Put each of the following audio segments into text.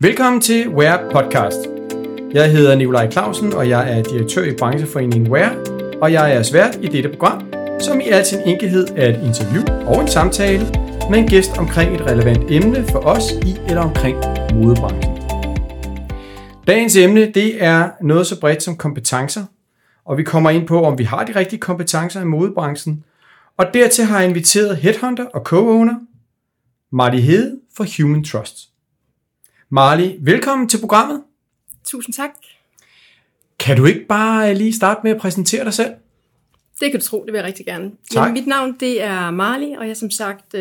Velkommen til Wear Podcast. Jeg hedder Nikolaj Clausen, og jeg er direktør i brancheforeningen Wear, og jeg er svært i dette program, som i al sin enkelhed er et interview og en samtale med en gæst omkring et relevant emne for os i eller omkring modebranchen. Dagens emne det er noget så bredt som kompetencer, og vi kommer ind på, om vi har de rigtige kompetencer i modebranchen, og dertil har jeg inviteret headhunter og co-owner Marty Hede fra Human Trust. Marley, velkommen til programmet. Tusind tak. Kan du ikke bare lige starte med at præsentere dig selv? Det kan du tro, det vil jeg rigtig gerne. Tak. Jamen, mit navn det er Marley, og jeg er som sagt uh,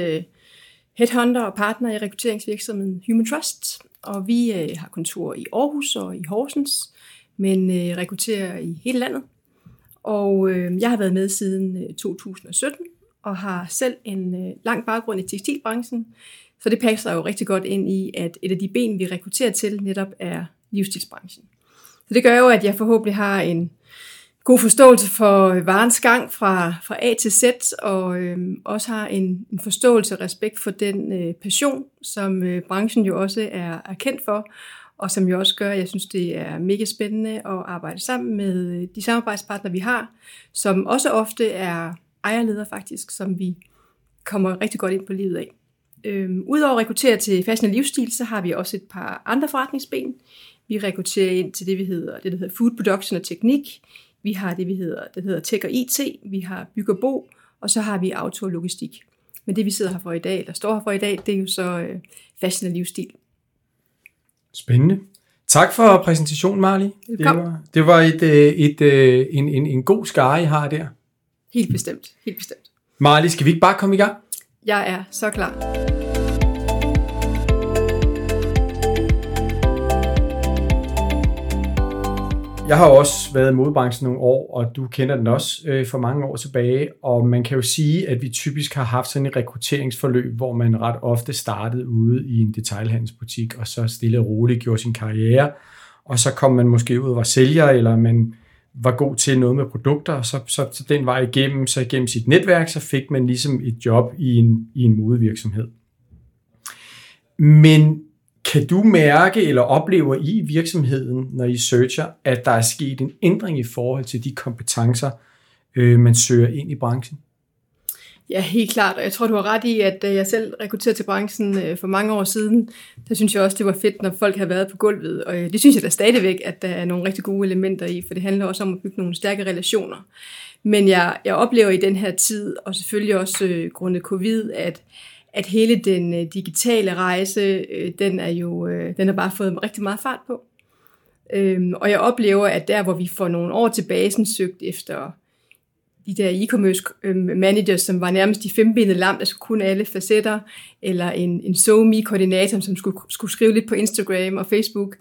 headhunter og partner i rekrutteringsvirksomheden Human Trust. Og vi uh, har kontor i Aarhus og i Horsens, men uh, rekrutterer i hele landet. Og uh, jeg har været med siden uh, 2017 og har selv en uh, lang baggrund i tekstilbranchen, så det passer jo rigtig godt ind i, at et af de ben, vi rekrutterer til, netop er livsstilsbranchen. Så det gør jo, at jeg forhåbentlig har en god forståelse for varens gang fra, fra A til Z, og øhm, også har en, en forståelse og respekt for den øh, passion, som øh, branchen jo også er, er kendt for, og som jo også gør, at jeg synes, det er mega spændende at arbejde sammen med øh, de samarbejdspartnere, vi har, som også ofte er ejerledere faktisk, som vi kommer rigtig godt ind på livet af. Øhm, Udover at rekruttere til fashion og livsstil, så har vi også et par andre forretningsben. Vi rekrutterer ind til det, vi hedder, det, der hedder food production og teknik. Vi har det, vi hedder, det hedder tech og IT. Vi har byg og bo, og så har vi auto og logistik. Men det, vi sidder her for i dag, eller står her for i dag, det er jo så øh, fashion og livsstil. Spændende. Tak for præsentationen, Marley. Det var, det var et, øh, et, et, en, en, en god skare, I har der. Helt bestemt. Helt bestemt. Marley, skal vi ikke bare komme i gang? Jeg er så klar. Jeg har også været i modebranchen nogle år, og du kender den også øh, for mange år tilbage, og man kan jo sige, at vi typisk har haft sådan et rekrutteringsforløb, hvor man ret ofte startede ude i en detailhandelsbutik, og så stille og roligt gjorde sin karriere, og så kom man måske ud og var sælger, eller man var god til noget med produkter, og så, så, så den vej igennem, så igennem sit netværk, så fik man ligesom et job i en, i en modevirksomhed. Men kan du mærke eller oplever I i virksomheden, når I searcher, at der er sket en ændring i forhold til de kompetencer, øh, man søger ind i branchen? Ja, helt klart. Og jeg tror, du har ret i, at da jeg selv rekrutterede til branchen øh, for mange år siden, der synes jeg også, det var fedt, når folk havde været på gulvet. Og øh, det synes jeg da stadigvæk, at der er nogle rigtig gode elementer i, for det handler også om at bygge nogle stærke relationer. Men jeg, jeg oplever i den her tid, og selvfølgelig også øh, grundet covid, at at hele den øh, digitale rejse, øh, den er jo øh, den har bare fået rigtig meget fart på. Øhm, og jeg oplever, at der, hvor vi for nogle år tilbage sådan, søgte efter de der e-commerce øhm, managers, som var nærmest de fembenede lam, der skulle kunne alle facetter, eller en, en SoMe-koordinator, som skulle, skulle skrive lidt på Instagram og Facebook,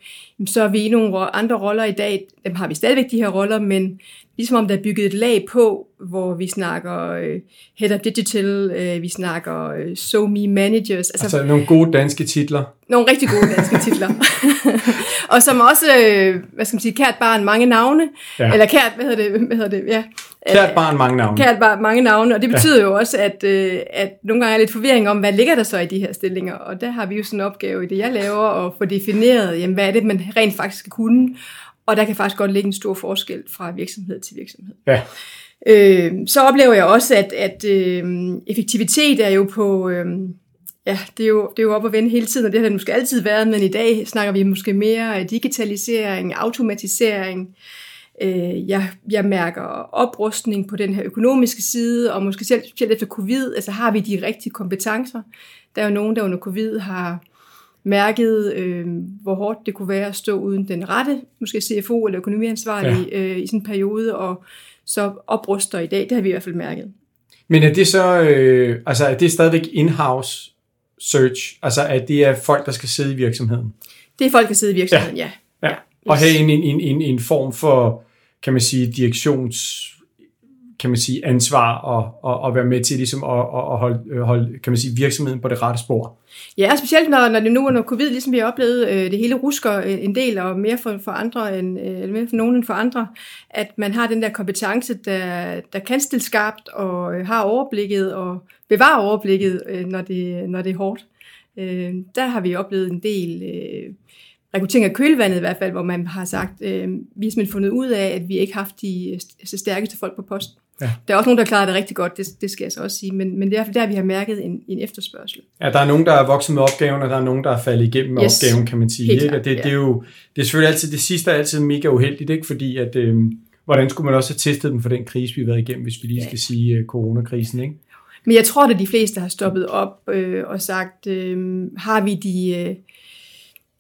så er vi i nogle andre roller i dag. Dem har vi stadigvæk de her roller, men ligesom om der er bygget et lag på, hvor vi snakker øh, Head of Digital, øh, vi snakker øh, SoMe Managers. Altså, altså nogle gode danske titler. Nogle rigtig gode danske titler. og som også, øh, hvad skal man sige, kært barn mange navne. Ja. Eller kært, hvad hedder det? Hvad hedder det? Ja. Kært barn mange navne. Kært barn mange navne, og det betyder ja. jo også, at, øh, at nogle gange er lidt forvirring om, hvad ligger der så i de her stillinger. Og der har vi jo sådan en opgave i det, jeg laver, at få defineret, jamen, hvad er det, man rent faktisk skal kunne. Og der kan faktisk godt ligge en stor forskel fra virksomhed til virksomhed. Ja. Øh, så oplever jeg også, at, at øh, effektivitet er jo på... Øh, ja, det er, jo, det er jo op at vende hele tiden, og det har det måske altid været, men i dag snakker vi måske mere digitalisering, automatisering. Øh, jeg, jeg mærker oprustning på den her økonomiske side, og måske selv, selv efter covid, altså har vi de rigtige kompetencer. Der er jo nogen, der under covid har mærket, øh, hvor hårdt det kunne være at stå uden den rette, måske CFO eller økonomiansvarlig ja. øh, i sådan en periode, og så opruster i dag. Det har vi i hvert fald mærket. Men er det så, øh, altså er det stadigvæk in-house search? Altså at det er folk, der skal sidde i virksomheden? Det er folk, der sidder i virksomheden, ja. ja. ja. Og have en, en, en, en form for, kan man sige, direktions kan man sige, ansvar og, og, og være med til ligesom at, at holde, øh, holde kan man sige, virksomheden på det rette spor. Ja, specielt når, når det nu er noget covid, ligesom vi har oplevet, øh, det hele rusker en del, og mere for, for andre end, øh, mere for nogen end for andre, at man har den der kompetence, der, der kan stille skarpt og øh, har overblikket og bevarer overblikket, øh, når, det, når det er hårdt. Øh, der har vi oplevet en del øh, rekruttering af kølvandet i hvert fald, hvor man har sagt, øh, vi har simpelthen fundet ud af, at vi ikke har haft de så stærkeste folk på posten. Ja. Der er også nogen, der klarer det rigtig godt, det, det skal jeg så også sige, men, men det er der, vi har mærket en, en efterspørgsel. Ja, der er nogen, der er vokset med opgaven, og der er nogen, der er faldet igennem yes. opgaven, kan man sige. Helt ikke? Og det, ja. det, er jo, det er selvfølgelig altid, det sidste er altid mega uheldigt, ikke? fordi at, øh, hvordan skulle man også have testet dem for den krise, vi har været igennem, hvis vi lige ja. skal sige øh, coronakrisen, ikke? Men jeg tror, at de fleste har stoppet op øh, og sagt, øh, har vi de... Øh,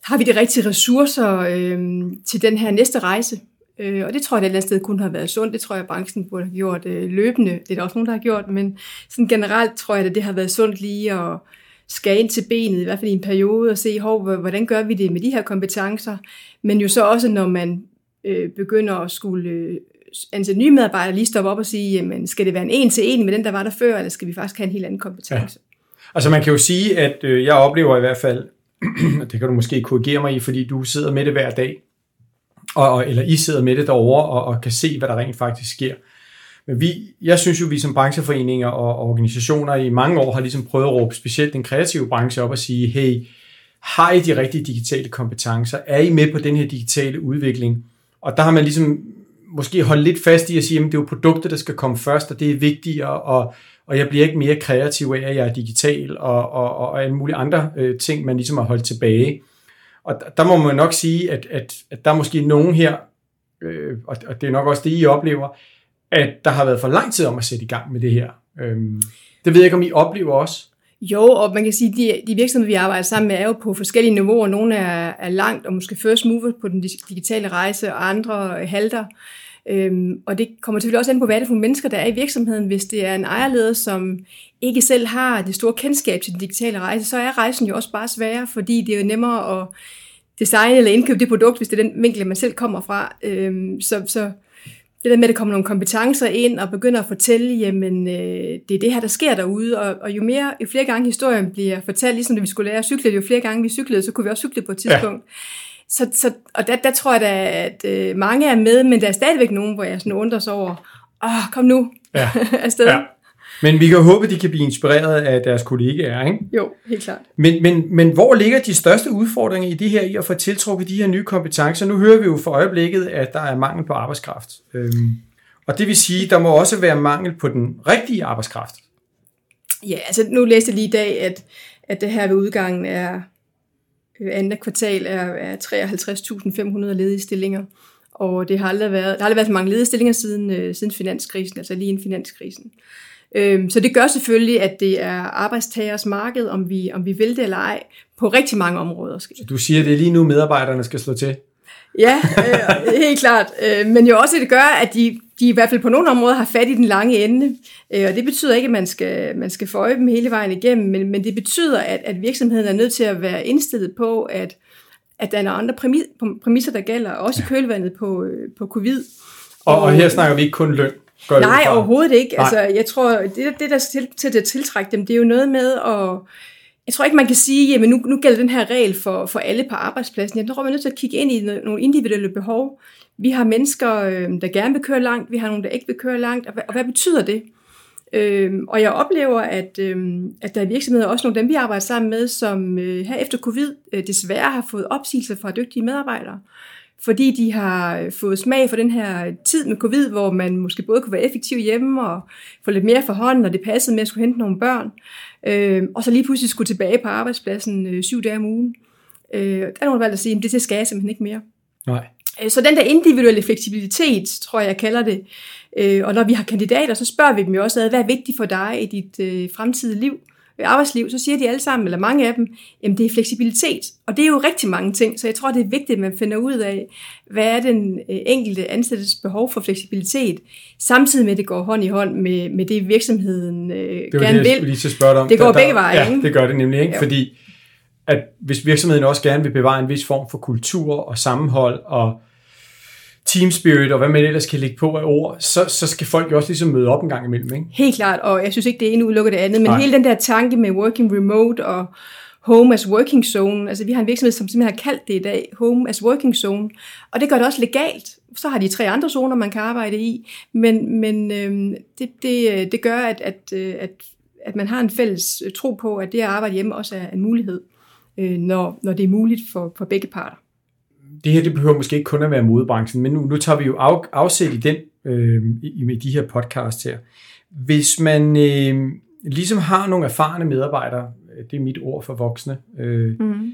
har vi de rigtige ressourcer øh, til den her næste rejse? Øh, og det tror jeg, det et eller andet sted kun har været sundt. Det tror jeg, branchen burde have gjort øh, løbende. Det er der også nogen, der har gjort. Men sådan generelt tror jeg, at det har været sundt lige at skære ind til benet, i hvert fald i en periode, og se, hov, hvordan gør vi det med de her kompetencer? Men jo så også, når man øh, begynder at skulle øh, ansætte nye medarbejdere, lige stoppe op og sige, jamen, skal det være en en til en med den, der var der før, eller skal vi faktisk have en helt anden kompetence? Ja. Altså man kan jo sige, at øh, jeg oplever i hvert fald, det kan du måske korrigere mig i, fordi du sidder med det hver dag, og, eller I sidder med det derovre og, og kan se, hvad der rent faktisk sker. Men vi, jeg synes jo, vi som brancheforeninger og organisationer i mange år har ligesom prøvet at råbe specielt den kreative branche op og sige, hey, har I de rigtige digitale kompetencer? Er I med på den her digitale udvikling? Og der har man ligesom måske holdt lidt fast i at sige, at det er jo produkter, der skal komme først, og det er vigtigere, og, og jeg bliver ikke mere kreativ af, at jeg er digital, og, og, og alle mulige andre øh, ting, man ligesom har holdt tilbage. Og der må man nok sige, at, at, at der er måske nogen her, øh, og, og det er nok også det, I oplever, at der har været for lang tid om at sætte i gang med det her. Øh, det ved jeg ikke, om I oplever også. Jo, og man kan sige, at de, de virksomheder, vi arbejder sammen med, er jo på forskellige niveauer. Nogle er, er langt og måske first mover på den digitale rejse, og andre halter. Øhm, og det kommer selvfølgelig også an på, hvad det er for mennesker, der er i virksomheden. Hvis det er en ejerleder, som ikke selv har det store kendskab til den digitale rejse, så er rejsen jo også bare sværere, fordi det er jo nemmere at designe eller indkøbe det produkt, hvis det er den vinkel, man selv kommer fra. Øhm, så, så det der med, at der kommer nogle kompetencer ind og begynder at fortælle, jamen øh, det er det her, der sker derude, og, og jo mere, jo flere gange historien bliver fortalt, ligesom da vi skulle lære at cykle, jo flere gange vi cyklede, så kunne vi også cykle på et tidspunkt. Ja. Så, så, og der, der tror jeg da, at øh, mange er med, men der er stadigvæk nogen, hvor jeg sådan undrer sig over, åh, kom nu ja. afsted. Ja. Men vi kan håbe, de kan blive inspireret af deres kollegaer, ikke? Jo, helt klart. Men, men, men hvor ligger de største udfordringer i det her, i at få tiltrukket de her nye kompetencer? Nu hører vi jo for øjeblikket, at der er mangel på arbejdskraft. Øhm, og det vil sige, der må også være mangel på den rigtige arbejdskraft. Ja, altså nu læste jeg lige i dag, at, at det her ved udgangen er Øh, andet kvartal er, er 53.500 ledige stillinger. Og det har aldrig været, der har aldrig været så mange ledige stillinger siden, øh, siden finanskrisen, altså lige inden finanskrisen. Øhm, så det gør selvfølgelig, at det er arbejdstagers marked, om vi, om vi vil det eller ej, på rigtig mange områder. Så du siger, at det er lige nu, medarbejderne skal slå til? Ja, øh, helt klart. Øh, men jo også, at det gør, at de, de i hvert fald på nogle områder har fat i den lange ende. Øh, og det betyder ikke, at man skal, man skal få dem hele vejen igennem, men, men det betyder, at, at virksomheden er nødt til at være indstillet på, at, at der er andre præmisser, der gælder, også i kølvandet på, øh, på covid. Og, og her snakker vi ikke kun løn. Går Nej, overhovedet ikke. Nej. Altså, jeg tror, det, det der til, til at tiltrække dem, det er jo noget med at... Jeg tror ikke, man kan sige, at nu, nu gælder den her regel for, for alle på arbejdspladsen. Jeg tror, man er nødt til at kigge ind i nogle individuelle behov. Vi har mennesker, øhm, der gerne vil køre langt, vi har nogle, der ikke vil køre langt, og hvad, og hvad betyder det? Øhm, og jeg oplever, at, øhm, at der er virksomheder, også nogle af dem, vi arbejder sammen med, som øh, her efter covid øh, desværre har fået opsigelser fra dygtige medarbejdere fordi de har øh, fået smag for den her tid med covid, hvor man måske både kunne være effektiv hjemme og få lidt mere for hånden, og det passede med at skulle hente nogle børn, øh, og så lige pludselig skulle tilbage på arbejdspladsen øh, syv dage om ugen. Øh, der er nogen, der valgt at sige, at det skal jeg simpelthen ikke mere. Nej. Øh, så den der individuelle fleksibilitet, tror jeg, jeg kalder det. Øh, og når vi har kandidater, så spørger vi dem jo også, hvad er vigtigt for dig i dit fremtidige liv? Arbejdsliv, så siger de alle sammen, eller mange af dem, jamen det er fleksibilitet. Og det er jo rigtig mange ting, så jeg tror, det er vigtigt, at man finder ud af, hvad er den øh, enkelte ansættes behov for fleksibilitet, samtidig med, at det går hånd i hånd med, med det, virksomheden øh, det gerne det, vil. Lige spørge om. Det går der, begge veje. Ja, det gør det nemlig, ikke? fordi at hvis virksomheden også gerne vil bevare en vis form for kultur og sammenhold og team spirit og hvad man ellers kan lægge på af ord, så, så skal folk jo også ligesom møde op en gang imellem. Ikke? Helt klart, og jeg synes ikke, det ene udelukker det andet, men Nej. hele den der tanke med working remote og home as working zone, altså vi har en virksomhed, som simpelthen har kaldt det i dag, home as working zone, og det gør det også legalt. Så har de tre andre zoner, man kan arbejde i, men, men øhm, det, det, det gør, at, at, øh, at at man har en fælles øh, tro på, at det at arbejde hjemme også er en mulighed, øh, når, når det er muligt for, for begge parter. Det her det behøver måske ikke kun at være modebranchen, men nu, nu tager vi jo af, afsæt i den øh, i, i de her podcasts her. Hvis man øh, ligesom har nogle erfarne medarbejdere, øh, det er mit ord for voksne, øh, mm.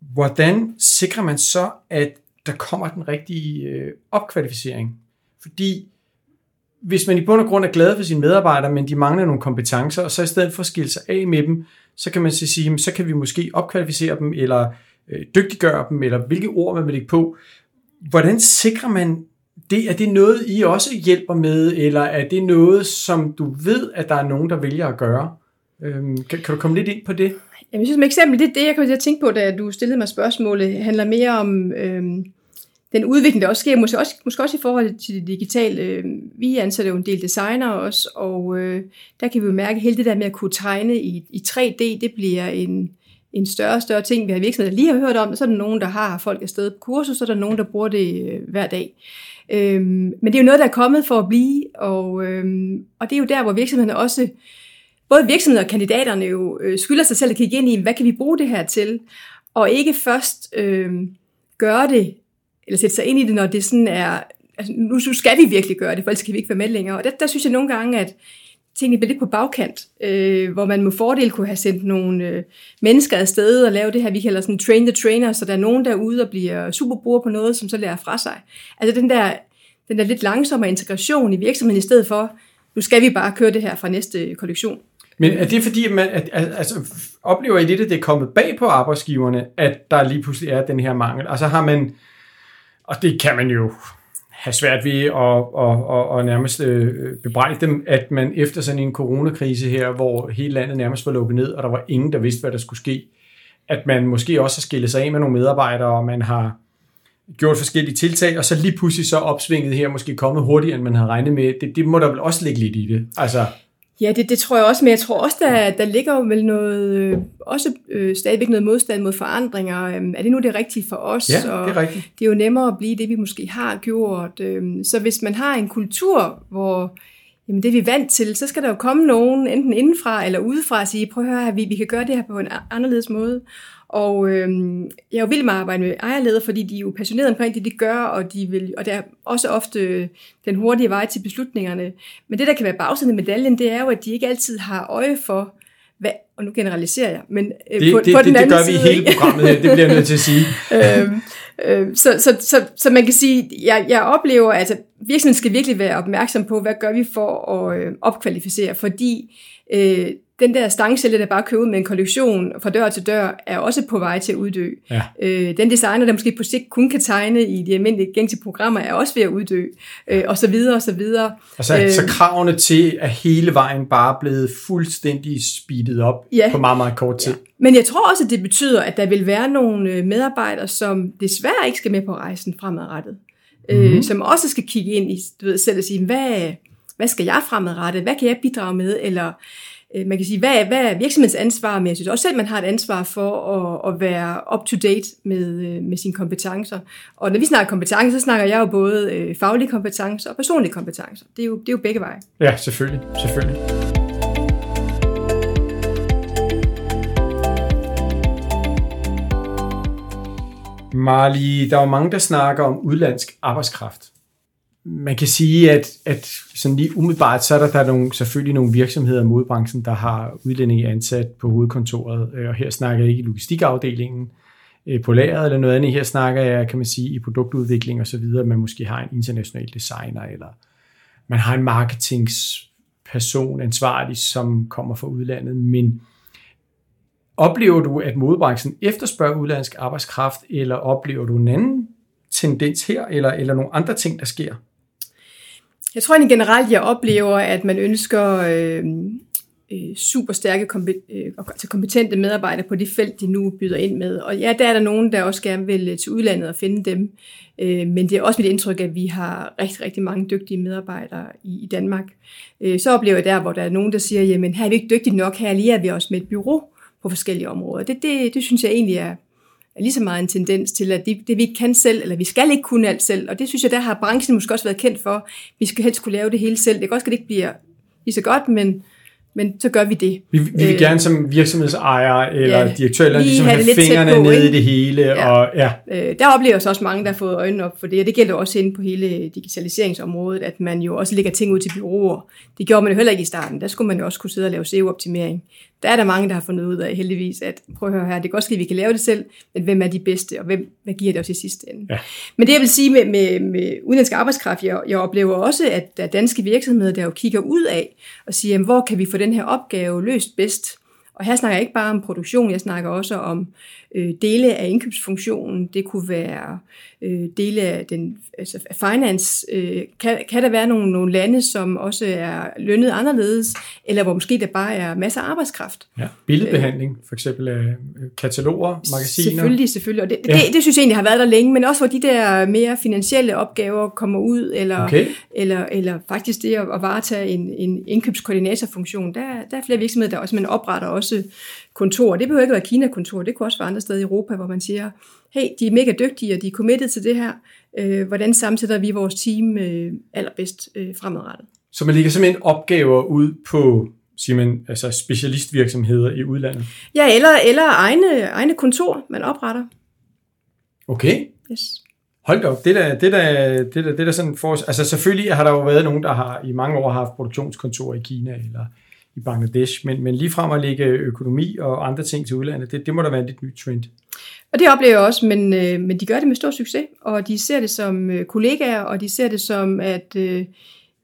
hvordan sikrer man så, at der kommer den rigtige øh, opkvalificering? Fordi hvis man i bund og grund er glad for sine medarbejdere, men de mangler nogle kompetencer, og så i stedet for at skille sig af med dem, så kan man sige, så kan vi måske opkvalificere dem, eller øh, dygtiggøre dem, eller hvilke ord man vil lægge på. Hvordan sikrer man det? Er det noget, I også hjælper med, eller er det noget, som du ved, at der er nogen, der vælger at gøre? Øhm, kan, kan du komme lidt ind på det? Jamen, som eksempel, det, det jeg kom til at tænke på, da du stillede mig spørgsmålet, handler mere om øhm, den udvikling, der også sker, måske også, måske også i forhold til det digitale. Øh, vi ansætter jo en del designer også, og øh, der kan vi jo mærke, at hele det der med at kunne tegne i, i 3D, det bliver en, en større og større ting, vi har virksomheder, der lige har hørt om. Så er der nogen, der har folk afsted på kursus, så er der nogen, der bruger det øh, hver dag. Øhm, men det er jo noget, der er kommet for at blive, og, øhm, og det er jo der, hvor virksomhederne også, både virksomheder og kandidaterne jo øh, skylder sig selv at kigge ind i, hvad kan vi bruge det her til, og ikke først øh, gøre det eller sætte sig ind i det, når det sådan er, altså nu, nu skal vi virkelig gøre det, for ellers kan vi ikke være med længere. Og der, der synes jeg nogle gange, at tingene blev lidt på bagkant, øh, hvor man med fordel kunne have sendt nogle øh, mennesker afsted og lave det her, vi kalder sådan train the trainer, så der er nogen derude og bliver superbrugere på noget, som så lærer fra sig. Altså den der, den der lidt langsommere integration i virksomheden, i stedet for, nu skal vi bare køre det her fra næste kollektion. Men er det fordi, at man at, altså, oplever I lidt, at det er kommet bag på arbejdsgiverne, at der lige pludselig er den her mangel? Altså har man, og det kan man jo have svært ved at, at, at, at nærmest øh, bebrejde dem, at man efter sådan en coronakrise her, hvor hele landet nærmest var lukket ned, og der var ingen, der vidste, hvad der skulle ske, at man måske også har skillet sig af med nogle medarbejdere, og man har gjort forskellige tiltag, og så lige pludselig så opsvinget her måske kommet hurtigere, end man havde regnet med. Det, det må der vel også ligge lidt i det. Altså, Ja, det, det tror jeg også, men jeg tror også, der, der ligger jo vel noget, øh, også øh, stadigvæk noget modstand mod forandringer. Øh, er det nu det rigtige for os? Ja, det er rigtigt. det er jo nemmere at blive det, vi måske har gjort. Øh, så hvis man har en kultur, hvor jamen det vi er vant til, så skal der jo komme nogen, enten indenfra eller udefra, og sige, prøv at høre, vi, vi kan gøre det her på en anderledes måde. Og øh, jeg er jo vild med at arbejde med ejerledere, fordi de er jo passionerede omkring det, de gør, og, de vil, og det er også ofte den hurtige vej til beslutningerne. Men det, der kan være bagsiden af medaljen, det er jo, at de ikke altid har øje for, hvad, og nu generaliserer jeg, men øh, det, på, det, på det, den anden det gør side, vi i hele programmet her, det bliver jeg nødt til at sige. øhm, øh, så, så, så, så man kan sige, jeg, jeg oplever, at altså, virksomheden skal virkelig være opmærksom på, hvad gør vi for at øh, opkvalificere, fordi øh, den der stangcelle, der bare kører ud med en kollektion fra dør til dør, er også på vej til at uddø. Ja. Øh, den designer, der måske på sigt kun kan tegne i de almindelige gængse programmer, er også ved at uddø, øh, og så videre, og så videre. Altså, øh, så kravene til at hele vejen bare blevet fuldstændig speedet op ja. på meget, meget kort tid. Ja. Men jeg tror også, at det betyder, at der vil være nogle øh, medarbejdere, som desværre ikke skal med på rejsen fremadrettet. Mm-hmm. Øh, mhm. som også skal kigge ind i du ved, selv og sige, hvad, hvad skal jeg fremadrettet? Hvad kan jeg bidrage med? Eller Øh, man kan sige, hvad er, hvad er virksomhedens ansvar, men jeg synes også selv, man har et ansvar for at, at være up-to-date med, øh, med sine kompetencer. Og når vi snakker kompetencer, så snakker jeg jo både øh, faglige kompetencer og personlige kompetencer. Det er jo, det er jo begge veje. Ja, selvfølgelig. selvfølgelig. Marli, der er jo mange, der snakker om udlandsk arbejdskraft man kan sige, at, at sådan lige umiddelbart, så er der, der er nogle, selvfølgelig nogle virksomheder i modbranchen, der har udlændinge ansat på hovedkontoret, øh, og her snakker jeg ikke i logistikafdelingen øh, på lageret eller noget andet. Her snakker jeg, kan man sige, i produktudvikling og så videre, man måske har en international designer, eller man har en marketingsperson ansvarlig, som kommer fra udlandet, men oplever du, at modebranchen efterspørger udlandsk arbejdskraft, eller oplever du en anden tendens her, eller, eller nogle andre ting, der sker? Jeg tror egentlig generelt, jeg oplever, at man ønsker øhm, øh, øh, super stærke, øh, kompetente medarbejdere på det felt, de nu byder ind med. Og ja, der er der nogen, der også gerne vil øh, til udlandet og finde dem. Øh, men det er også mit indtryk, at vi har rigtig, rigtig mange dygtige medarbejdere i, i Danmark. Øh, så oplever jeg der, hvor der er nogen, der siger, jamen her er vi ikke dygtige nok, her lige er vi også med et bureau på forskellige områder. Det, det, det synes jeg egentlig er, er lige så meget en tendens til, at det, det vi ikke kan selv, eller vi skal ikke kunne alt selv, og det synes jeg, der har branchen måske også været kendt for. Vi skal helst kunne lave det hele selv. Det kan også, at det ikke bliver lige så godt, men men så gør vi det. Vi, vi vil Øh, gerne som virksomhedsejer eller ja, direktør eller lige ligesom have have, fingrene på, nede i det hele. Ja. Og, ja. Øh, der oplever så også mange, der har fået øjnene op for det, og det gælder også inde på hele digitaliseringsområdet, at man jo også lægger ting ud til byråer. Det gjorde man jo heller ikke i starten. Der skulle man jo også kunne sidde og lave SEO-optimering. Der er der mange, der har fundet ud af heldigvis, at prøv at høre her, det kan godt ske, at vi kan lave det selv, men hvem er de bedste, og hvem, hvad giver det os i sidste ende? Ja. Men det jeg vil sige med, med, med udenlandsk arbejdskraft, jeg, jeg oplever også, at der er danske virksomheder, der jo kigger ud af og siger, jamen, hvor kan vi få den her opgave løst bedst? Og her snakker jeg ikke bare om produktion, jeg snakker også om øh, dele af indkøbsfunktionen. Det kunne være øh, dele af den altså finance. Øh, kan, kan der være nogle, nogle lande, som også er lønnet anderledes, eller hvor måske der bare er masser af arbejdskraft? Ja. Billedbehandling, for eksempel af øh, kataloger, magasiner. Selvfølgelig, selvfølgelig. Og det, ja. det, det synes jeg egentlig har været der længe, men også hvor de der mere finansielle opgaver kommer ud, eller, Okay. eller, eller faktisk det at, at varetage en, en indkøbskoordinatorfunktion. Der, der er flere virksomheder, der også man opretter også kontor. Det behøver ikke være Kina-kontor, det kunne også være andre steder i Europa, hvor man siger, hey, de er mega dygtige, og de er committed til det her. Øh, hvordan sammensætter vi vores team øh, allerbedst øh, fremadrettet? Så man lægger simpelthen opgaver ud på siger man, altså specialistvirksomheder i udlandet. Ja, eller, eller egne, egne kontor, man opretter. Okay. Yes. Hold da op, det der, det der, det der, det der sådan for, altså selvfølgelig har der jo været nogen, der har i mange år haft produktionskontor i Kina eller i Bangladesh, men, men lige frem at lægge økonomi og andre ting til udlandet, det, det må da være en lidt ny trend. Og det oplever jeg også, men, øh, men de gør det med stor succes, og de ser det som øh, kollegaer, og de ser det som, at øh,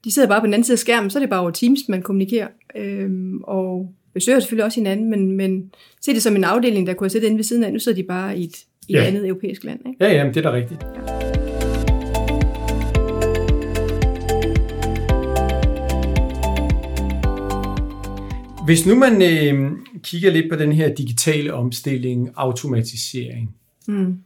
de sidder bare på den anden side af skærmen, så er det bare over Teams, man kommunikerer, øh, og besøger selvfølgelig også hinanden, men, men se det som en afdeling, der kunne have siddet inde ved siden af, nu sidder de bare i et, i et Ja. andet europæisk land. Ikke? Ja, ja, men det er da rigtigt. Hvis nu man øh, kigger lidt på den her digitale omstilling, automatisering, Mm.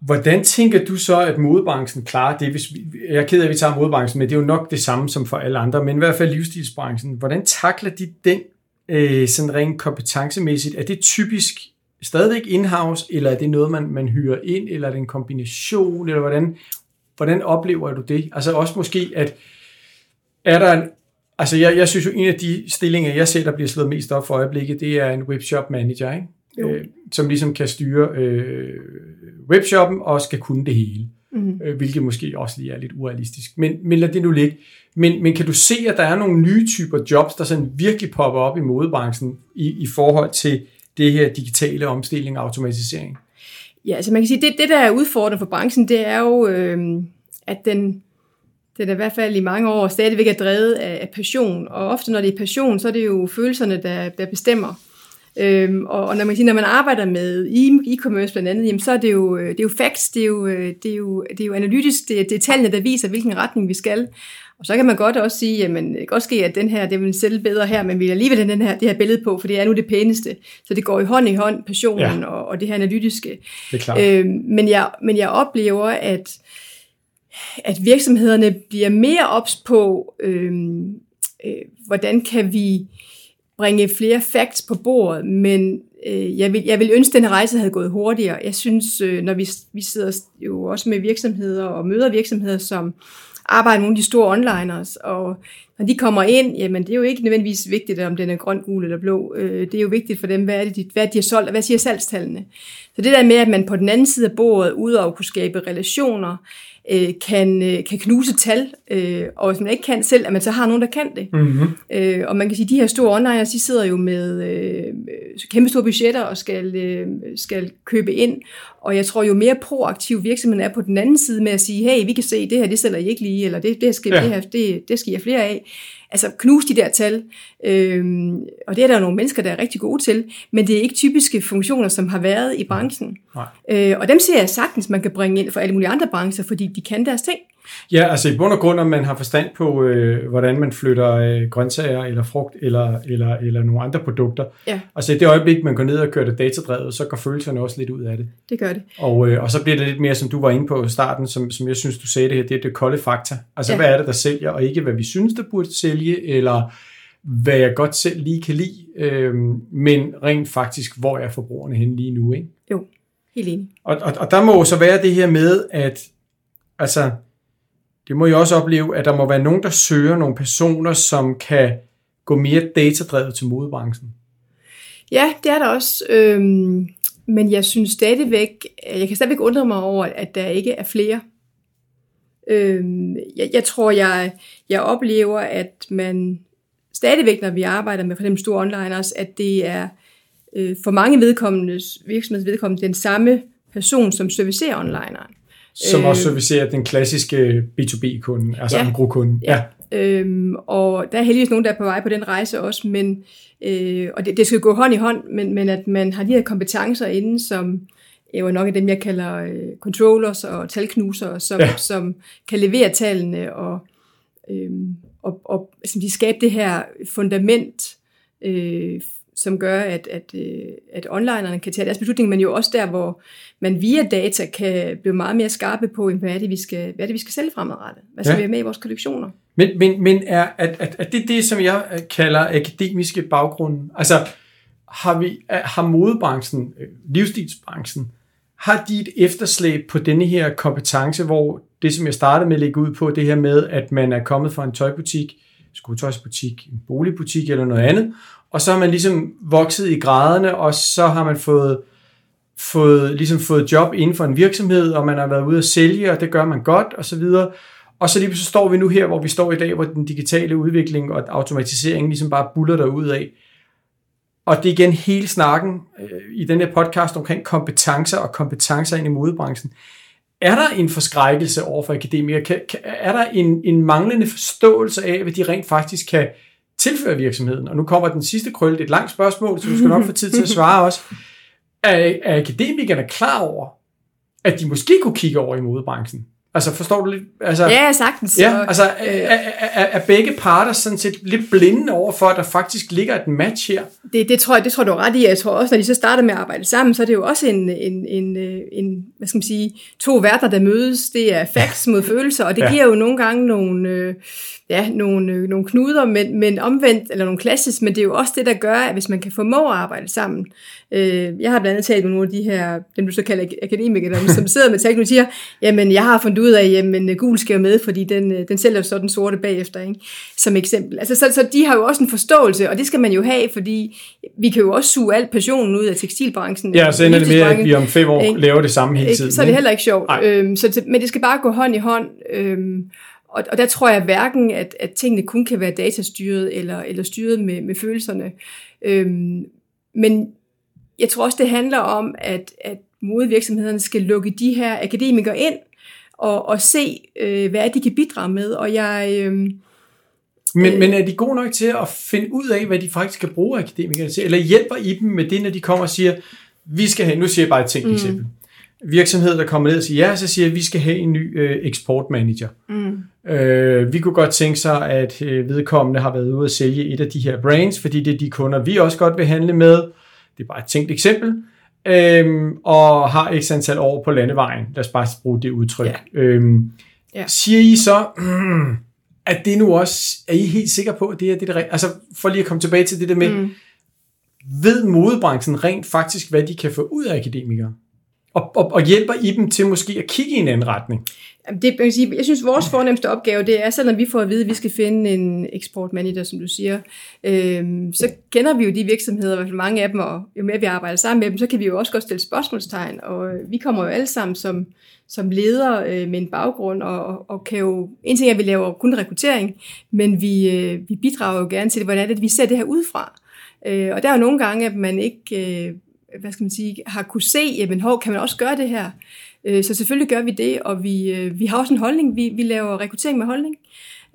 hvordan tænker du så, at modebranchen klarer det? Hvis vi, jeg er ked af, at vi tager modebranchen, men det er jo nok det samme som for alle andre, men i hvert fald livsstilsbranchen. Hvordan takler de den øh, sådan rent kompetencemæssigt? Er det typisk stadigvæk in-house, eller er det noget, man, man hyrer ind, eller er det en kombination, eller hvordan, hvordan oplever du det? Altså også måske, at er der en, altså jeg, jeg synes jo, en af de stillinger, jeg ser, der bliver slået mest op for øjeblikket, det er en webshop manager, ikke? Jo. Øh, som ligesom kan styre øh, webshoppen og skal kunne det hele, Mm. øh, hvilket måske også lige er lidt urealistisk. Men, men lad det nu ligge. Men, men kan du se, at der er nogle nye typer jobs, der sådan virkelig popper op i modebranchen i, i forhold til det her digitale omstilling og automatisering? Ja, altså man kan sige, det, det der er udfordrende for branchen, det er jo, øh, at den, den er i hvert fald i mange år stadigvæk er drevet af, af passion. Og ofte når det er passion, så er det jo følelserne, der, der bestemmer. Øhm, og, og når man siger, når man arbejder med e-commerce blandt andet, jamen, så er det jo, øh, det er jo facts, det er jo, øh, det er jo, det er jo analytisk, det er, det er tallene, der viser, hvilken retning vi skal. Og så kan man godt også sige, jamen det kan godt ske, at den her, det vil sælge bedre her, men vi vil alligevel den her, det her billede på, for det er nu det pæneste. Så det går i hånd i hånd, passionen Ja. og, og det her analytiske. Det er klart. Øh, men, jeg, men jeg oplever, at, at virksomhederne bliver mere ops på, øh, øh, hvordan kan vi bringe flere facts på bordet, men øh, jeg, vil, jeg vil ønske, at den her rejse havde gået hurtigere. Jeg synes, øh, når vi, vi sidder jo også med virksomheder og møder virksomheder, som arbejder med nogle af de store onliners, og når de kommer ind, jamen det er jo ikke nødvendigvis vigtigt, om den er grøn, gul eller blå. Øh, det er jo vigtigt for dem, hvad, er det, de, hvad de har solgt, og hvad siger salgstallene. Så det der med, at man på den anden side af bordet, udover at kunne skabe relationer, øh, kan, øh, kan knuse tal, øh, og hvis man ikke kan selv, at man så har nogen, der kan det. Mm-hmm. Øh, og man kan sige, at de her store onliners, de sidder jo med øh, kæmpe store budgetter og skal, øh, skal købe ind. Og jeg tror, jo mere proaktiv virksomheden er på den anden side med at sige, hey, vi kan se, det her, det sælger I ikke lige, eller det, det, skal, Ja. det, her, det, det skal I have flere af. Altså knuse de der tal. Øhm, og det er der nogle mennesker, der er rigtig gode til, men det er ikke typiske funktioner, som har været i branchen. Nej. Øh, og dem ser jeg sagtens, man kan bringe ind for alle mulige andre brancher, fordi de kan deres ting. Ja, altså i bund og grund, om man har forstand på, øh, hvordan man flytter øh, grøntsager eller frugt eller, eller, eller nogle andre produkter. Ja. Altså i det øjeblik, man går ned og kører det datadrevet, så går følelserne også lidt ud af det. Det gør det. Og, øh, og så bliver det lidt mere, som du var inde på i starten, som, som jeg synes, du sagde det her, det er det kolde fakta. Altså ja. Hvad er det, der sælger, og ikke hvad vi synes, der burde sælge, eller hvad jeg godt selv lige kan lide, øh, men rent faktisk, hvor er forbrugerne henne lige nu, ikke? Jo, helt enig. Og, og, og der må jo så være det her med, at altså, det må jeg også opleve, at der må være nogen, der søger nogle personer, som kan gå mere datadrevet til modebranchen? Ja, det er der også. Øhm, men jeg synes stadigvæk, jeg kan stadigvæk undre mig over, at der ikke er flere. Øhm, jeg, jeg tror, jeg, jeg oplever, at man stadigvæk, når vi arbejder med for eksempel store onliners, at det er øh, for mange vedkommende, virksomheds den samme person, som servicerer onlineren. Som også øh, servicerer den klassiske B2B-kunde, altså ja, en kunde. Ja. ja. Øhm, og der er heldigvis nogen, der er på vej på den rejse også, men, øh, og det, det skal gå hånd i hånd, men, men at man har de her kompetencer inden, som er jo nok af dem, jeg kalder øh, controllers og talknuser, som, ja. som kan levere tallene og, øh, og, og som de skabe det her fundament øh, som gør, at, at, øh, at onlinerne kan tage deres beslutning, men jo også der, hvor man via data kan blive meget mere skarpe på, hvad er det, vi skal, hvad er det, vi skal sælge fremadrettet? Hvad skal ja. vi have med i vores kollektioner? Men, men, men er, at, at, at det det, som jeg kalder akademiske baggrunde? Altså, har, vi, har modebranchen, øh, livsstilsbranchen, har de et efterslæb på denne her kompetence, hvor det, som jeg startede med at lægge ud på, det her med, at man er kommet fra en tøjbutik, skotøjsbutik, en boligbutik eller noget andet, og så har man ligesom vokset i graderne, og så har man fået, fået, ligesom fået job inden for en virksomhed, og man har været ude at sælge, og det gør man godt, og så videre. Og så lige så står vi nu her, hvor vi står i dag, hvor den digitale udvikling og automatisering ligesom bare buller der ud af. Og det er igen hele snakken øh, i den her podcast omkring kompetencer og kompetencer ind i modebranchen. Er der en forskrækkelse over for akademikere? Kan, kan, er der en, en manglende forståelse af, hvad de rent faktisk kan, tilføre virksomheden? Og nu kommer den sidste krølle, det er et langt spørgsmål, så du skal nok få tid til at svare også. Er, er akademikerne klar over, at de måske kunne kigge over i modebranchen? Altså, forstår du lidt? Altså, ja, sagtens. Ja, altså, er, er, er begge parter sådan set lidt blinde over for, at der faktisk ligger et match her? Det, det, tror jeg, det tror du er ret i. Jeg tror også, når de så starter med at arbejde sammen, så er det jo også en, en, en, en hvad skal man sige, to verdener, der mødes. Det er facts mod følelser, og det ja. giver jo nogle gange nogle, øh, ja, nogle, øh, nogle knuder, men, men omvendt, eller nogle klassisk, men det er jo også det, der gør, at hvis man kan formå at arbejde sammen. Øh, jeg har blandt andet talt med nogle af de her, dem du så kalder akademikere, som sidder med teknologier, jamen jeg har fundet ud af, jamen gul skal med, fordi den, øh, den sælger så den sorte bagefter, ikke? som eksempel. Altså, så, så de har jo også en forståelse, og det skal man jo have, fordi vi kan jo også suge al passionen ud af tekstilbranchen. Ja, så ender det med, at vi om fem år ikke? laver det samme hele tiden. Så er det heller ikke sjovt. Øhm, så, men det skal bare gå hånd i hånd. Øhm, og, og der tror jeg hverken, at, at tingene kun kan være datastyret eller, eller styret med, med følelserne. Øhm, men jeg tror også, det handler om, at, at modevirksomhederne skal lukke de her akademikere ind og, og se, øh, hvad de kan bidrage med. Og jeg... Øh, men, men er de gode nok til at finde ud af, hvad de faktisk kan bruge akademikere til? Eller hjælper I dem med det, når de kommer og siger, vi skal have, nu siger jeg bare et tænkt mm. eksempel virksomhed, der kommer ned og siger ja, så siger at vi skal have en ny øh, eksportmanager. Mm. Øh, vi kunne godt tænke sig, at øh, vedkommende har været ude at sælge et af de her brands, fordi det er de kunder, vi også godt vil handle med. Det er bare et tænkt eksempel. Øh, og har x antal år på landevejen. Lad os bare bruge det udtryk. Ja. Øh, ja. Siger I så, mm, at det nu også, er I helt sikre på, at det er det, der, altså for lige at komme tilbage til det der med, mm. ved modebranchen rent faktisk, hvad de kan få ud af akademikere? og, og, og hjælper I dem til måske at kigge i en anden retning? Det, jeg, sige, jeg synes, vores fornemmeste opgave, det er, når vi får at vide, at vi skal finde en eksportmanager, som du siger, øhm, så kender vi jo de virksomheder, i hvert fald mange af dem, og jo mere vi arbejder sammen med dem, så kan vi jo også godt stille spørgsmålstegn, og øh, vi kommer jo alle sammen som, som ledere øh, med en baggrund, og, og kan jo, en ting er, at vi laver kun rekruttering, men vi, øh, vi bidrager jo gerne til det, hvordan er det, vi ser det her udefra. Øh, og der er jo nogle gange, at man ikke øh, hvad skal man sige, har kunne se, jamen hov, kan man også gøre det her? Øh, så selvfølgelig gør vi det, og vi, øh, vi har også en holdning. Vi, vi laver rekruttering med holdning.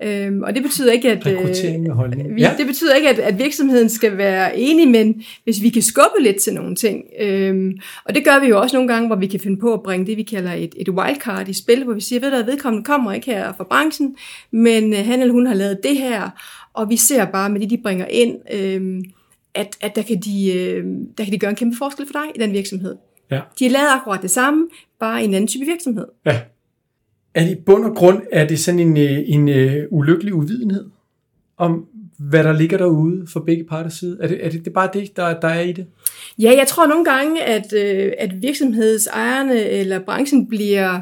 Øhm, og det betyder ikke, at, rekruttering med holdning. Vi, ja. det betyder ikke, at, at virksomheden skal være enig, men hvis vi kan skubbe lidt til nogle ting. Øhm, og det gør vi jo også nogle gange, hvor vi kan finde på at bringe det, vi kalder et, et wildcard i spil, hvor vi siger, ved du, at vedkommende kommer ikke her fra branchen, men han eller hun har lavet det her, og vi ser bare med det, de bringer ind, øhm, at, at der, kan de, øh, der kan de gøre en kæmpe forskel for dig i den virksomhed. Ja. De er lavet akkurat det samme, bare en anden type virksomhed. Ja. Er det i bund og grund, er det sådan en, øh, en, en uh, ulykkelig uvidenhed om, hvad der ligger derude for begge parters side? Er det, er det, det bare det, der, der er i det? Ja, jeg tror nogle gange, at, øh, at virksomhedsejerne eller branchen bliver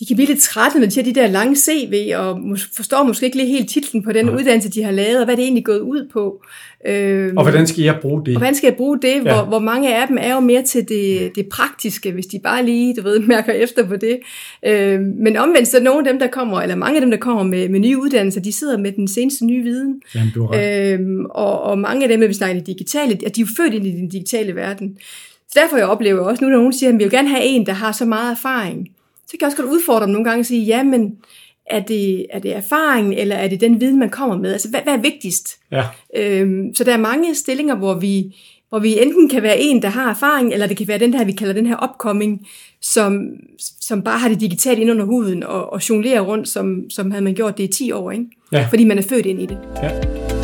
de kan blive lidt trætte, når de har de der lange CV, og forstår måske ikke lige helt titlen på den Nej. uddannelse, de har lavet, og hvad det egentlig er gået ud på. Øh, Og hvordan skal jeg bruge det? og hvordan skal jeg bruge det? Ja. Hvor, hvor mange af dem er jo mere til det, det praktiske, hvis de bare lige, du ved, mærker efter på det. Øh, men omvendt, så nogle af dem, der kommer, eller mange af dem, der kommer med, med nye uddannelser, de sidder med den seneste nye viden. Jamen, du. Øhm, og, og mange af dem, vi snakker digitale, at de er jo født ind i den digitale verden. Så derfor jeg oplever også nu, når nogen siger, at vi vil gerne have en, der har så meget erfaring. Så kan jeg også godt udfordre dem nogle gange og sige, ja, men er det, er det erfaringen, eller er det den viden, man kommer med? Altså, hvad, hvad er vigtigst? Ja. Øhm, så der er mange stillinger, hvor vi, hvor vi enten kan være en, der har erfaring, eller det kan være den her, vi kalder den her upcoming, som, som bare har det digitalt ind under huden og, og jonglerer rundt, som, som havde man gjort det i 10 år, ikke? Ja. fordi man er født ind i det. Ja.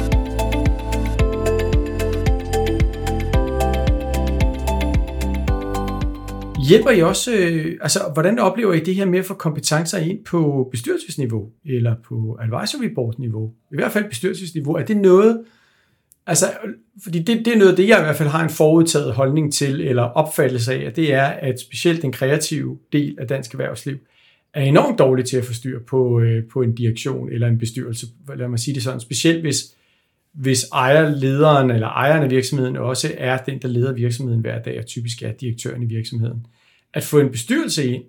Hjælper I også, øh, altså hvordan oplever I det her med at få kompetencer ind på bestyrelsesniveau, eller på advisory board niveau, i hvert fald bestyrelsesniveau, er det noget, altså, fordi det, det er noget, det jeg i hvert fald har en forudtaget holdning til, eller opfattelse af, at det er, at specielt den kreative del af dansk erhvervsliv, er enormt dårlig til at få styr på, øh, på en direktion eller en bestyrelse, lad mig sige det sådan, specielt hvis, hvis ejerlederen eller ejeren af virksomheden også er den, der leder virksomheden hver dag, og typisk er direktøren i virksomheden. At få en bestyrelse ind,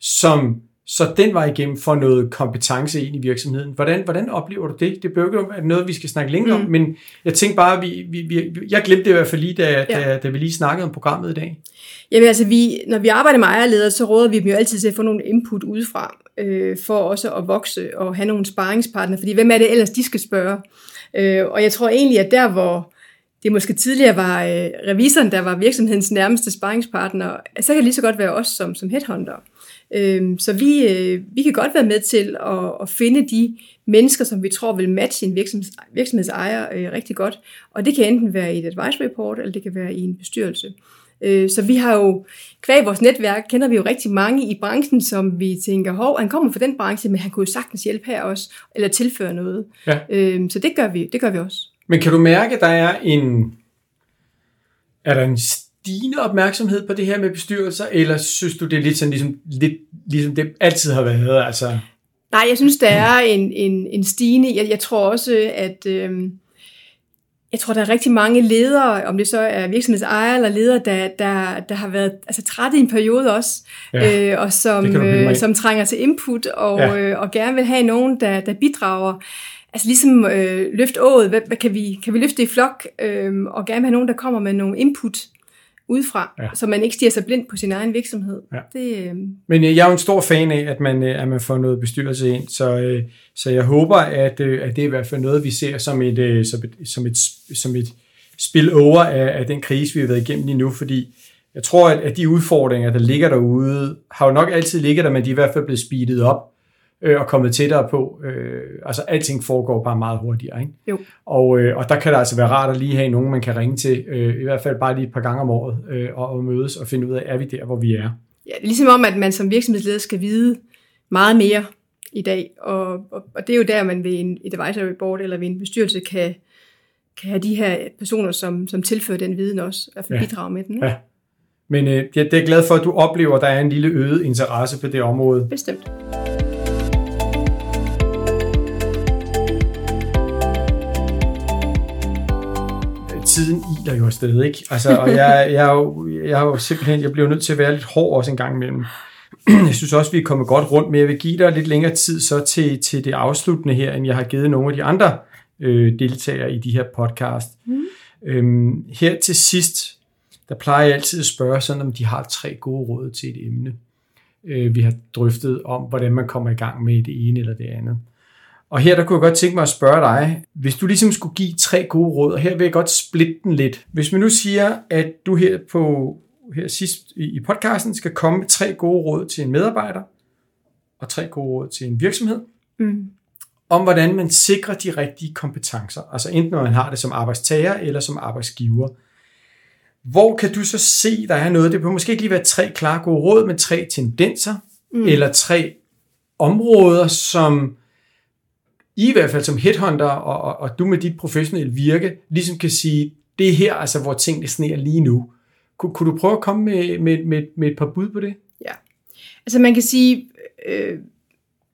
som så den var igennem for noget kompetence ind i virksomheden. Hvordan, hvordan oplever du det? Det bør ikke noget, vi skal snakke længere mm. om, men jeg tænkte bare, vi, vi, vi, jeg glemte det i hvert fald lige, da, ja. da, da vi lige snakkede om programmet i dag. Jamen altså, vi, når vi arbejder med ejerledere, så råder vi dem jo altid til at få nogle input udefra, øh, for også at vokse og have nogle sparringspartnere, fordi hvem er det ellers, de skal spørge? Øh, og jeg tror egentlig, at der hvor det måske tidligere var øh, revisoren, der var virksomhedens nærmeste sparringspartner, så kan det lige så godt være os som, som headhunter. Øh, så vi, øh, vi kan godt være med til at, at finde de mennesker, som vi tror vil matche en virksomheds, virksomhedsejer øh, rigtig godt. Og det kan enten være i et advisory report, eller det kan være i en bestyrelse. Øh, så vi har jo, kvæg vores netværk, kender vi jo rigtig mange i branchen, som vi tænker, hov, han kommer fra den branche, men han kunne jo sagtens hjælpe her også, eller tilføre noget. Ja. Øh, så det gør, vi, det gør vi også. Men kan du mærke, at der er en, er der en stigende opmærksomhed på det her med bestyrelser, eller synes du, det er lidt sådan, ligesom, lidt, ligesom det altid har været? Altså, Nej, jeg synes, der er en, en, en stigende. Jeg, jeg tror også, at øh, jeg tror, der er rigtig mange ledere, om det så er virksomhedsejere eller ledere, der, der, der har været altså, trætte i en periode også, Ja, øh, og som, øh, som trænger til input, og, Ja. øh, og gerne vil have nogen, der, der bidrager. Altså ligesom øh, løft ået, hvad, hvad kan, vi, kan vi løfte i flok, øh, og gerne have nogen, der kommer med nogle input udefra, Ja. ja. så man ikke stiger sig blind på sin egen virksomhed. Ja. Det, øh, men øh, jeg er jo en stor fan af, at man, øh, at man får noget bestyrelse ind, så, øh, så jeg håber, at, øh, at det er i hvert fald noget, vi ser som et, øh, som et, som et, som et spill-over af, af den krise, vi har været igennem lige nu, fordi jeg tror, at, at de udfordringer, der ligger derude, har jo nok altid ligget der, men de er i hvert fald blevet speedet op øh, og kommet tættere på. Øh, altså, alting foregår bare meget hurtigere, ikke? Jo. Og, øh, og der kan det altså være rart at lige have nogen, man kan ringe til, øh, i hvert fald bare lige et par gange om året, øh, og, og mødes og finde ud af, er vi der, hvor vi er? Ja, det er ligesom om, at man som virksomhedsleder skal vide meget mere i dag, og, og, og det er jo der, man ved en, advisory board eller ved en bestyrelse kan, kan have de her personer, som, som tilfører den viden også, fald Ja. bidrage med den. ikke? Ja. Men øh, jeg det er glad for, at du oplever, at der er en lille øget interesse på det område. Bestemt. Tiden iler jo afsted, ikke? Altså, og jeg, jeg, er jo, jeg er jo simpelthen, jeg bliver nødt til at være lidt hård også en gang imellem. Jeg synes også, vi er kommet godt rundt, men jeg vil give dig lidt længere tid så til, til det afsluttende her, end jeg har givet nogle af de andre øh, deltagere i de her podcast. Mm. Øhm, her til sidst, der plejer jeg altid at spørge sådan, om de har tre gode råd til et emne. Øh, vi har drøftet om, hvordan man kommer i gang med det ene eller det andet. Og her der kunne jeg godt tænke mig at spørge dig, hvis du ligesom skulle give tre gode råd, og her vil jeg godt splitte den lidt. Hvis man nu siger, at du her på her sidst i i podcasten skal komme med tre gode råd til en medarbejder, og tre gode råd til en virksomhed, Mm. om hvordan man sikrer de rigtige kompetencer, altså enten når man har det som arbejdstager eller som arbejdsgiver. Hvor kan du så se, der er noget, det kan måske ikke lige være tre klare gode råd, men tre tendenser, mm. eller tre områder, som i hvert fald som headhunter, og, og, og du med dit professionelle virke, ligesom kan sige, det er her, altså, hvor tingene sneer lige nu. Kun, kunne du prøve at komme med, med, med, med et par bud på det? Ja, Altså man kan sige, øh,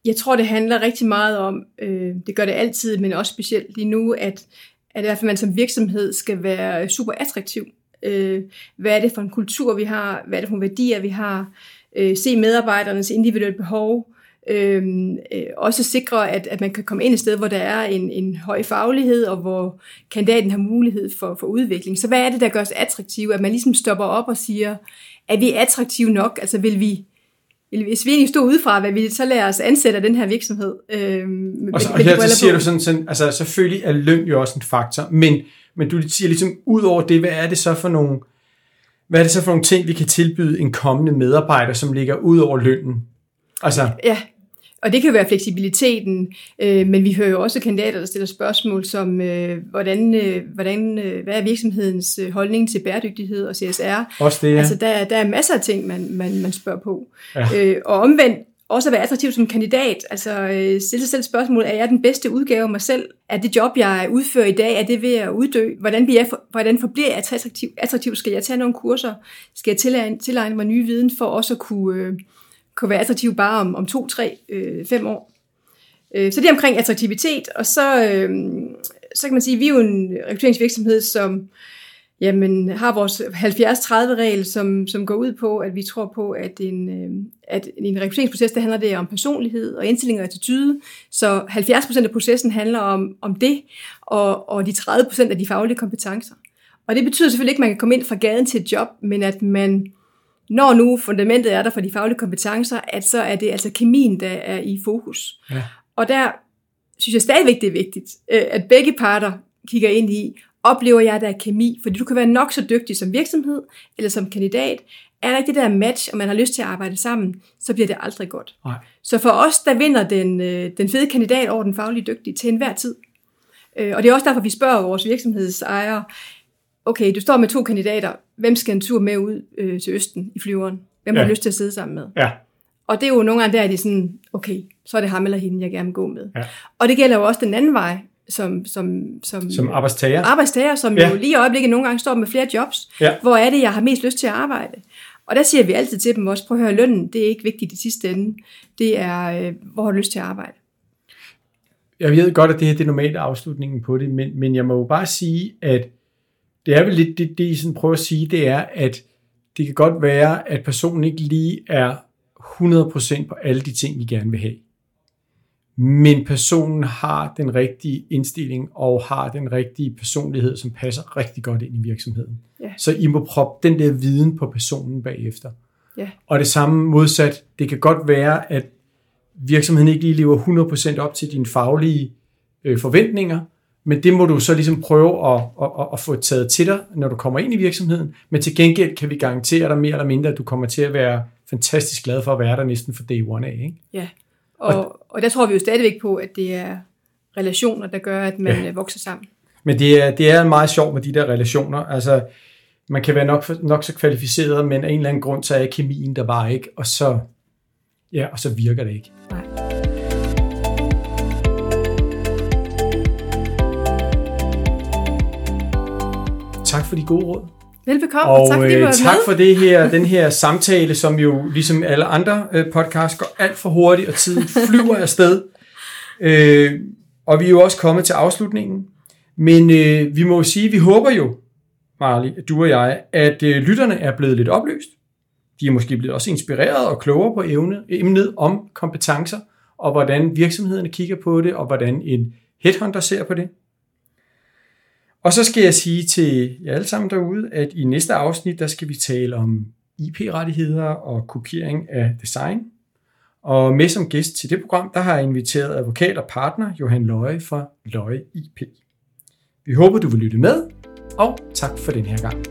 jeg tror, det handler rigtig meget om, øh, det gør det altid, men også specielt lige nu, at, at i hvert fald man som virksomhed skal være super attraktiv. Øh, hvad er det for en kultur, vi har? Hvad er det for nogle værdier, vi har? Øh, se medarbejdernes individuelle behov. Øh, øh, også sikre, at, at man kan komme ind et sted, hvor der er en, en høj faglighed, og hvor kandidaten har mulighed for, for udvikling. Så hvad er det, der gør os attraktive? At man ligesom stopper op og siger, er vi attraktive nok? Altså vil vi, hvis vi egentlig stod udefra, hvad vi så lader os ansætte af den her virksomhed. Øh, og, så, og her så siger på. du sådan, sådan, altså selvfølgelig er løn jo også en faktor, men, men du siger ligesom, ud over det, hvad er det så for nogle, hvad er det så for nogle ting, vi kan tilbyde en kommende medarbejder, som ligger ud over lønnen? Altså, ja, og det kan være fleksibiliteten, øh, men vi hører jo også kandidater, der stiller spørgsmål som, øh, hvordan, øh, hvordan, øh, hvad er virksomhedens øh, holdning til bæredygtighed og CSR? Også det, ja. Altså, der, der er masser af ting, man, man, man spørger på. Ja. Øh, og omvendt, også at være attraktiv som kandidat. Altså øh, stille sig selv spørgsmål, er jeg den bedste udgave af mig selv? Er det job, jeg udfører i dag, er det ved at uddø? Hvordan, bliver jeg for, hvordan forbliver jeg attraktiv? attraktiv? Skal jeg tage nogle kurser? Skal jeg tilegne, tilegne mig nye viden for også at kunne... Øh, kunne være attraktiv bare om, om to, tre, øh, fem år. Øh, så det er omkring attraktivitet, og så, øh, så kan man sige, at vi er jo en rekrutteringsvirksomhed, som jamen, har vores 70-30-regel, som, som går ud på, at vi tror på, at en, øh, at en rekrutteringsproces, der handler det om personlighed og indstilling og attitude. Så 70% af processen handler om, om det, og, og de 30% af de faglige kompetencer. Og det betyder selvfølgelig ikke, at man kan komme ind fra gaden til et job, men at man når nu fundamentet er der for de faglige kompetencer, at så er det altså kemien, der er i fokus. Ja. Og der synes jeg stadigvæk, det er vigtigt, øh, at begge parter kigger ind i, oplever jeg, der er kemi? Fordi du kan være nok så dygtig som virksomhed eller som kandidat. Er der ikke det der match, og man har lyst til at arbejde sammen, så bliver det aldrig godt. Nej. Så for os, der vinder den, øh, den fede kandidat over den faglige dygtige til enhver tid. Øh, og det er også derfor, vi spørger vores virksomhedsejere, okay, du står med to kandidater, hvem skal en tur med ud øh, til Østen i flyveren? Hvem ja. har lyst til at sidde sammen med? Ja. Og det er jo nogle gange der, de sådan, okay, så er det ham eller hende, jeg gerne vil gå med. Ja. Og det gælder jo også den anden vej, som, som, som, som arbejdstager. Arbejdstager, som ja. jo lige i øjeblikket nogle gange står med flere jobs. Ja. Hvor er det, jeg har mest lyst til at arbejde? Og der siger vi altid til dem også, prøv at høre, lønnen, det er ikke vigtigt i sidste ende. Det er, øh, hvor har du lyst til at arbejde? Jeg ved godt, at det her det er normalt afslutningen på det, men, men jeg må jo bare sige, at det er vel lidt det, det I sådan prøver at sige, det er, at det kan godt være, at personen ikke lige er 100% på alle de ting, I gerne vil have. Men personen har den rigtige indstilling og har den rigtige personlighed, som passer rigtig godt ind i virksomheden. Ja. Så I må proppe den der viden på personen bagefter. Ja. Og det samme modsat, det kan godt være, at virksomheden ikke lige lever 100% op til dine faglige øh, forventninger, men det må du så ligesom prøve at, at, at, at få taget til dig, når du kommer ind i virksomheden. Men til gengæld kan vi garantere dig mere eller mindre, at du kommer til at være fantastisk glad for at være der næsten fra day one af. Ikke? Ja, og, og, og der tror vi jo stadigvæk på, at det er relationer, der gør, at man ja. vokser sammen. Men det er, det er meget sjovt med de der relationer. Altså, man kan være nok, nok så kvalificeret, men af en eller anden grund, så er kemien der bare ikke, og så, ja, og så virker det ikke. Nej. Tak for de gode råd. Velbekomme, og, og tak fordi øh, tak for det her, den her samtale, som jo ligesom alle andre øh, podcasts går alt for hurtigt, og tiden flyver afsted. Øh, og vi er jo også kommet til afslutningen. Men øh, vi må jo sige, vi håber jo, Marley, du og jeg, at øh, lytterne er blevet lidt opløst. De er måske blevet også inspireret og klogere på evne, emnet om kompetencer, og hvordan virksomhederne kigger på det, og hvordan en headhunter ser på det. Og så skal jeg sige til jer alle sammen derude, at i næste afsnit, der skal vi tale om IP-rettigheder og kopiering af design. Og med som gæst til det program, der har jeg inviteret advokat og partner Johan Løje fra Løje IP. Vi håber, du vil lytte med, og tak for den her gang.